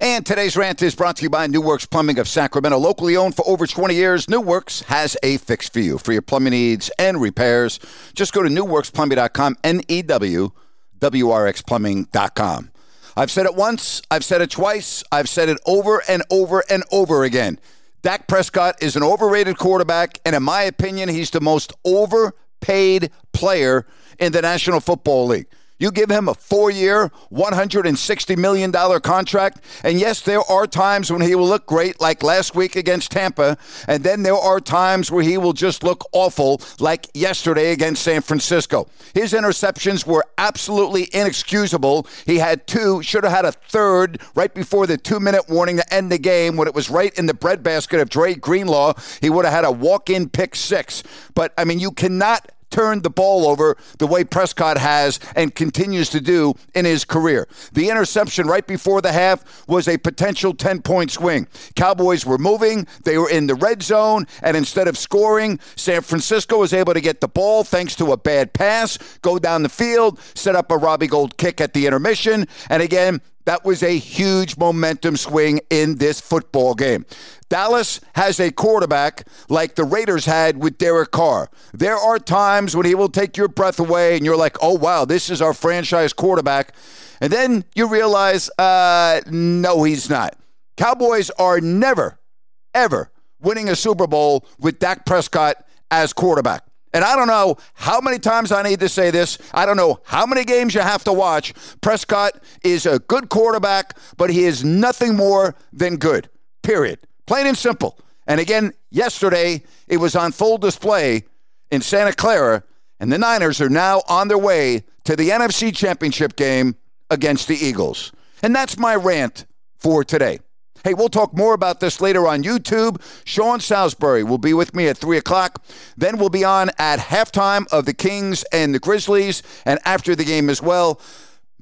And today's rant is brought to you by New Works Plumbing of Sacramento. Locally owned for over 20 years, New Works has a fix for you. For your plumbing needs and repairs, just go to newwrxplumbing.com, N-E-W, W-R-X-plumbing.com. I've said it once, I've said it twice, I've said it over and over and over again. Dak Prescott is an overrated quarterback, and in my opinion, he's the most overpaid player in the National Football League. You give him a four year, $160 million contract. And yes, there are times when he will look great, like last week against Tampa. And then there are times where he will just look awful, like yesterday against San Francisco. His interceptions were absolutely inexcusable. He had two, should have had a third right before the two minute warning to end the game when it was right in the breadbasket of Dre Greenlaw. He would have had a walk in pick six. But, I mean, you cannot turned the ball over the way Prescott has and continues to do in his career. The interception right before the half was a potential 10 point swing. Cowboys were moving, they were in the red zone, and instead of scoring, San Francisco was able to get the ball thanks to a bad pass, go down the field, set up a Robbie Gould kick at the intermission, and again, that was a huge momentum swing in this football game. Dallas has a quarterback like the Raiders had with Derek Carr. There are times when he will take your breath away and you're like, oh, wow, this is our franchise quarterback. And then you realize, uh, no, he's not. Cowboys are never, ever winning a Super Bowl with Dak Prescott as quarterback. And I don't know how many times I need to say this. I don't know how many games you have to watch. Prescott is a good quarterback, but he is nothing more than good, period. Plain and simple. And again, yesterday, it was on full display in Santa Clara, and the Niners are now on their way to the NFC Championship game against the Eagles. And that's my rant for today. Hey, we'll talk more about this later on YouTube. Sean Salisbury will be with me at 3 o'clock. Then we'll be on at halftime of the Kings and the Grizzlies and after the game as well.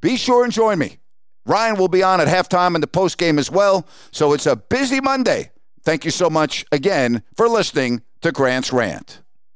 Be sure and join me. Ryan will be on at halftime and the post game as well. So it's a busy Monday. Thank you so much again for listening to Grant's Rant.